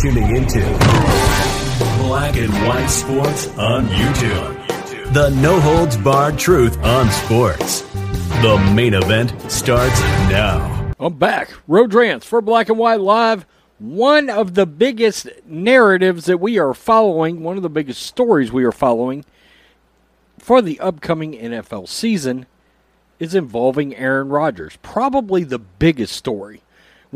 Tuning into Black and White Sports on YouTube. The no holds barred truth on sports. The main event starts now. I'm back. Road for Black and White Live. One of the biggest narratives that we are following, one of the biggest stories we are following for the upcoming NFL season is involving Aaron Rodgers. Probably the biggest story.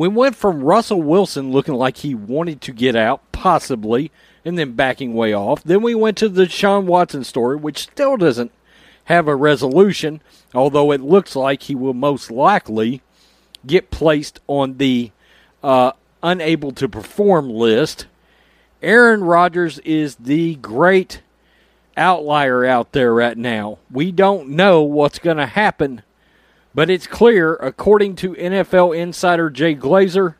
We went from Russell Wilson looking like he wanted to get out, possibly, and then backing way off. Then we went to the Sean Watson story, which still doesn't have a resolution, although it looks like he will most likely get placed on the uh, unable to perform list. Aaron Rodgers is the great outlier out there right now. We don't know what's going to happen but it's clear, according to NFL insider Jay Glazer,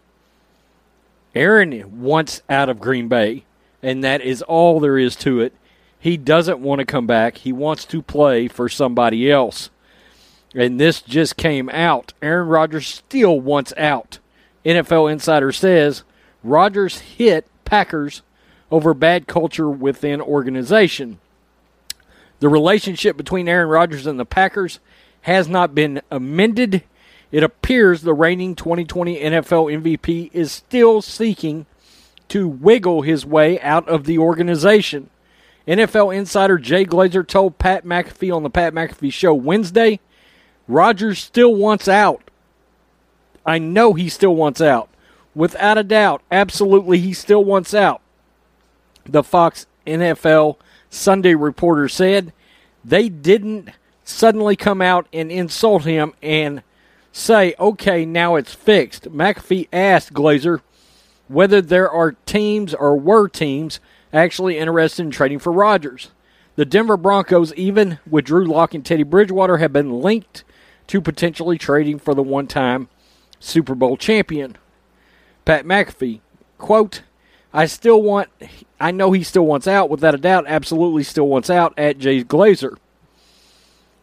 Aaron wants out of Green Bay, and that is all there is to it. He doesn't want to come back. He wants to play for somebody else. And this just came out. Aaron Rodgers still wants out. NFL insider says Rodgers hit Packers over bad culture within organization. The relationship between Aaron Rodgers and the Packers has not been amended. It appears the reigning 2020 NFL MVP is still seeking to wiggle his way out of the organization. NFL insider Jay Glazer told Pat McAfee on the Pat McAfee show Wednesday Rodgers still wants out. I know he still wants out. Without a doubt, absolutely, he still wants out. The Fox NFL Sunday reporter said they didn't suddenly come out and insult him and say, okay, now it's fixed. McAfee asked Glazer whether there are teams or were teams actually interested in trading for Rodgers. The Denver Broncos, even with Drew Lock and Teddy Bridgewater, have been linked to potentially trading for the one time Super Bowl champion. Pat McAfee, quote, I still want, I know he still wants out, without a doubt, absolutely still wants out at Jay Glazer.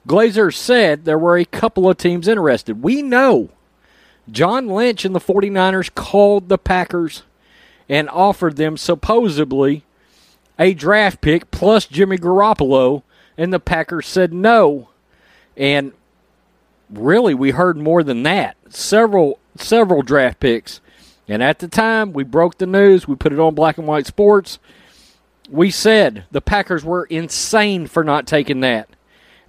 Glazer said there were a couple of teams interested. We know John Lynch and the 49ers called the Packers and offered them supposedly a draft pick plus Jimmy Garoppolo, and the Packers said no. And really, we heard more than that. Several several draft picks. And at the time, we broke the news. We put it on Black and White Sports. We said the Packers were insane for not taking that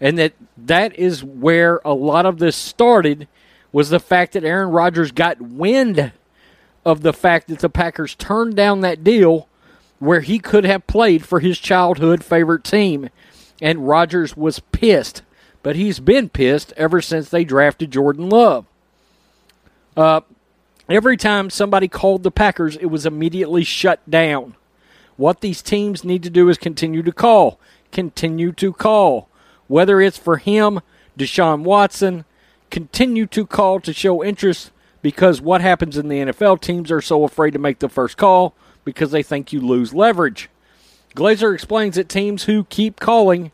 and that that is where a lot of this started was the fact that Aaron Rodgers got wind of the fact that the Packers turned down that deal where he could have played for his childhood favorite team. And Rodgers was pissed. But he's been pissed ever since they drafted Jordan Love. Uh, every time somebody called the Packers it was immediately shut down. What these teams need to do is continue to call. Continue to call whether it's for him, Deshaun Watson, continue to call to show interest because what happens in the NFL teams are so afraid to make the first call because they think you lose leverage. Glazer explains that teams who keep calling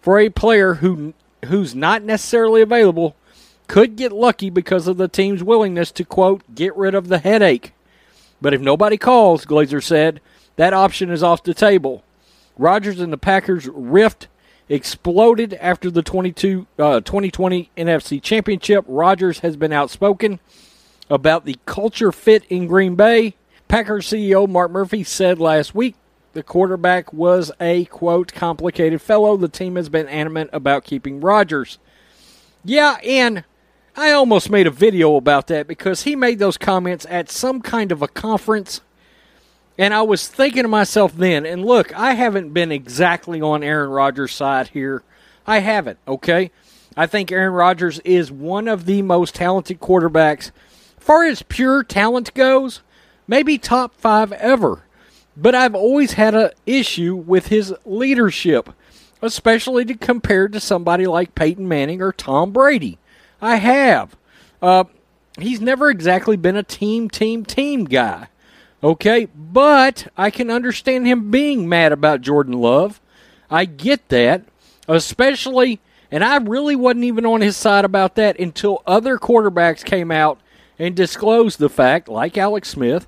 for a player who who's not necessarily available could get lucky because of the team's willingness to quote get rid of the headache. But if nobody calls, Glazer said, that option is off the table. Rodgers and the Packers rift exploded after the 22, uh, 2020 NFC Championship. Rodgers has been outspoken about the culture fit in Green Bay. Packers CEO Mark Murphy said last week the quarterback was a, quote, complicated fellow. The team has been adamant about keeping Rodgers. Yeah, and I almost made a video about that because he made those comments at some kind of a conference and I was thinking to myself then, and look, I haven't been exactly on Aaron Rodgers' side here. I haven't, okay? I think Aaron Rodgers is one of the most talented quarterbacks far as pure talent goes, maybe top five ever. But I've always had a issue with his leadership, especially to compare to somebody like Peyton Manning or Tom Brady. I have. Uh, he's never exactly been a team, team, team guy. Okay, but I can understand him being mad about Jordan Love. I get that, especially, and I really wasn't even on his side about that until other quarterbacks came out and disclosed the fact, like Alex Smith,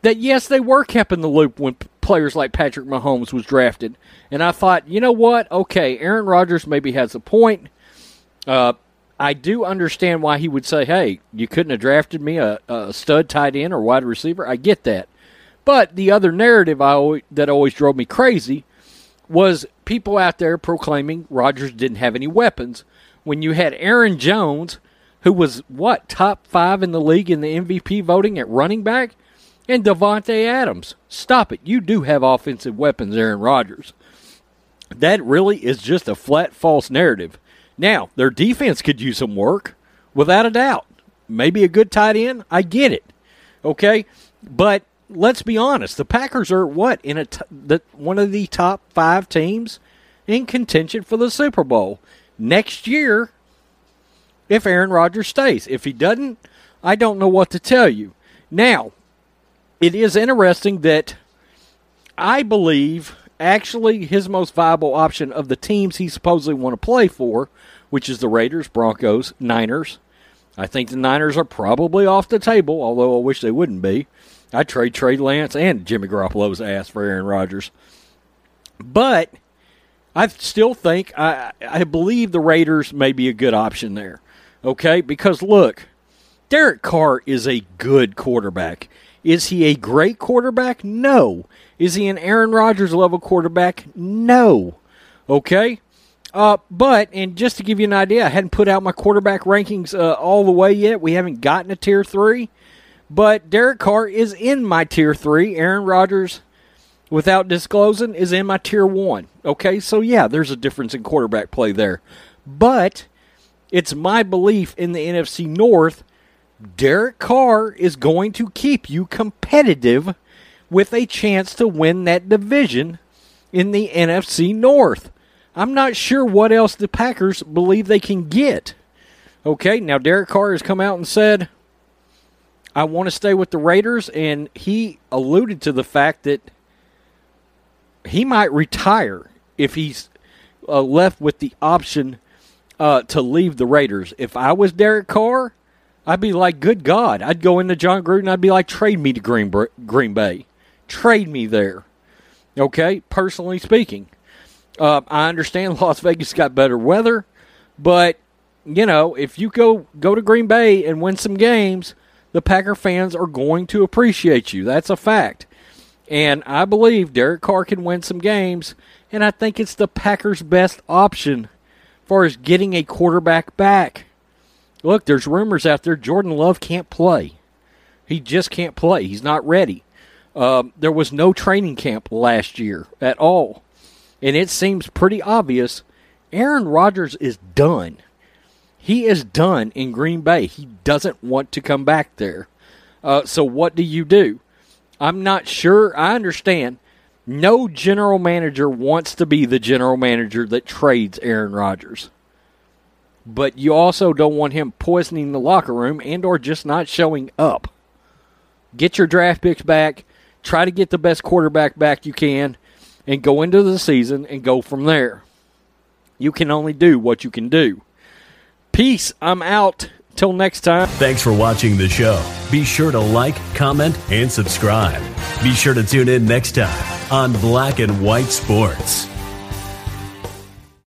that yes, they were kept in the loop when players like Patrick Mahomes was drafted. And I thought, you know what? Okay, Aaron Rodgers maybe has a point. Uh, I do understand why he would say, hey, you couldn't have drafted me a, a stud tight end or wide receiver. I get that. But the other narrative I always, that always drove me crazy was people out there proclaiming Rodgers didn't have any weapons when you had Aaron Jones, who was what top five in the league in the MVP voting at running back, and Davante Adams. Stop it! You do have offensive weapons, Aaron Rodgers. That really is just a flat false narrative. Now their defense could use some work, without a doubt. Maybe a good tight end. I get it. Okay, but let's be honest. The Packers are what in a t- the, one of the top five teams in contention for the Super Bowl next year. If Aaron Rodgers stays, if he doesn't, I don't know what to tell you. Now, it is interesting that I believe actually his most viable option of the teams he supposedly want to play for, which is the Raiders, Broncos, Niners. I think the Niners are probably off the table, although I wish they wouldn't be. I'd trade Trey Lance and Jimmy Garoppolo's ass for Aaron Rodgers. But I still think I I believe the Raiders may be a good option there. Okay? Because look, Derek Carr is a good quarterback. Is he a great quarterback? No. Is he an Aaron Rodgers level quarterback? No. Okay? Uh, but, and just to give you an idea, I hadn't put out my quarterback rankings uh, all the way yet. We haven't gotten a tier three. But Derek Carr is in my tier three. Aaron Rodgers, without disclosing, is in my tier one. Okay, so yeah, there's a difference in quarterback play there. But it's my belief in the NFC North, Derek Carr is going to keep you competitive with a chance to win that division in the NFC North. I'm not sure what else the Packers believe they can get. Okay, now Derek Carr has come out and said, I want to stay with the Raiders, and he alluded to the fact that he might retire if he's uh, left with the option uh, to leave the Raiders. If I was Derek Carr, I'd be like, good God. I'd go into Jon Gruden. I'd be like, trade me to Green, Green Bay. Trade me there. Okay, personally speaking. Uh, I understand Las Vegas got better weather, but, you know, if you go, go to Green Bay and win some games – the Packer fans are going to appreciate you. That's a fact. And I believe Derek Carr can win some games, and I think it's the Packers' best option as far as getting a quarterback back. Look, there's rumors out there Jordan Love can't play. He just can't play. He's not ready. Um, there was no training camp last year at all. And it seems pretty obvious Aaron Rodgers is done. He is done in Green Bay. He doesn't want to come back there. Uh, so what do you do? I'm not sure. I understand. No general manager wants to be the general manager that trades Aaron Rodgers. But you also don't want him poisoning the locker room and or just not showing up. Get your draft picks back. Try to get the best quarterback back you can and go into the season and go from there. You can only do what you can do. Peace. I'm out. Till next time. Thanks for watching the show. Be sure to like, comment, and subscribe. Be sure to tune in next time on Black and White Sports.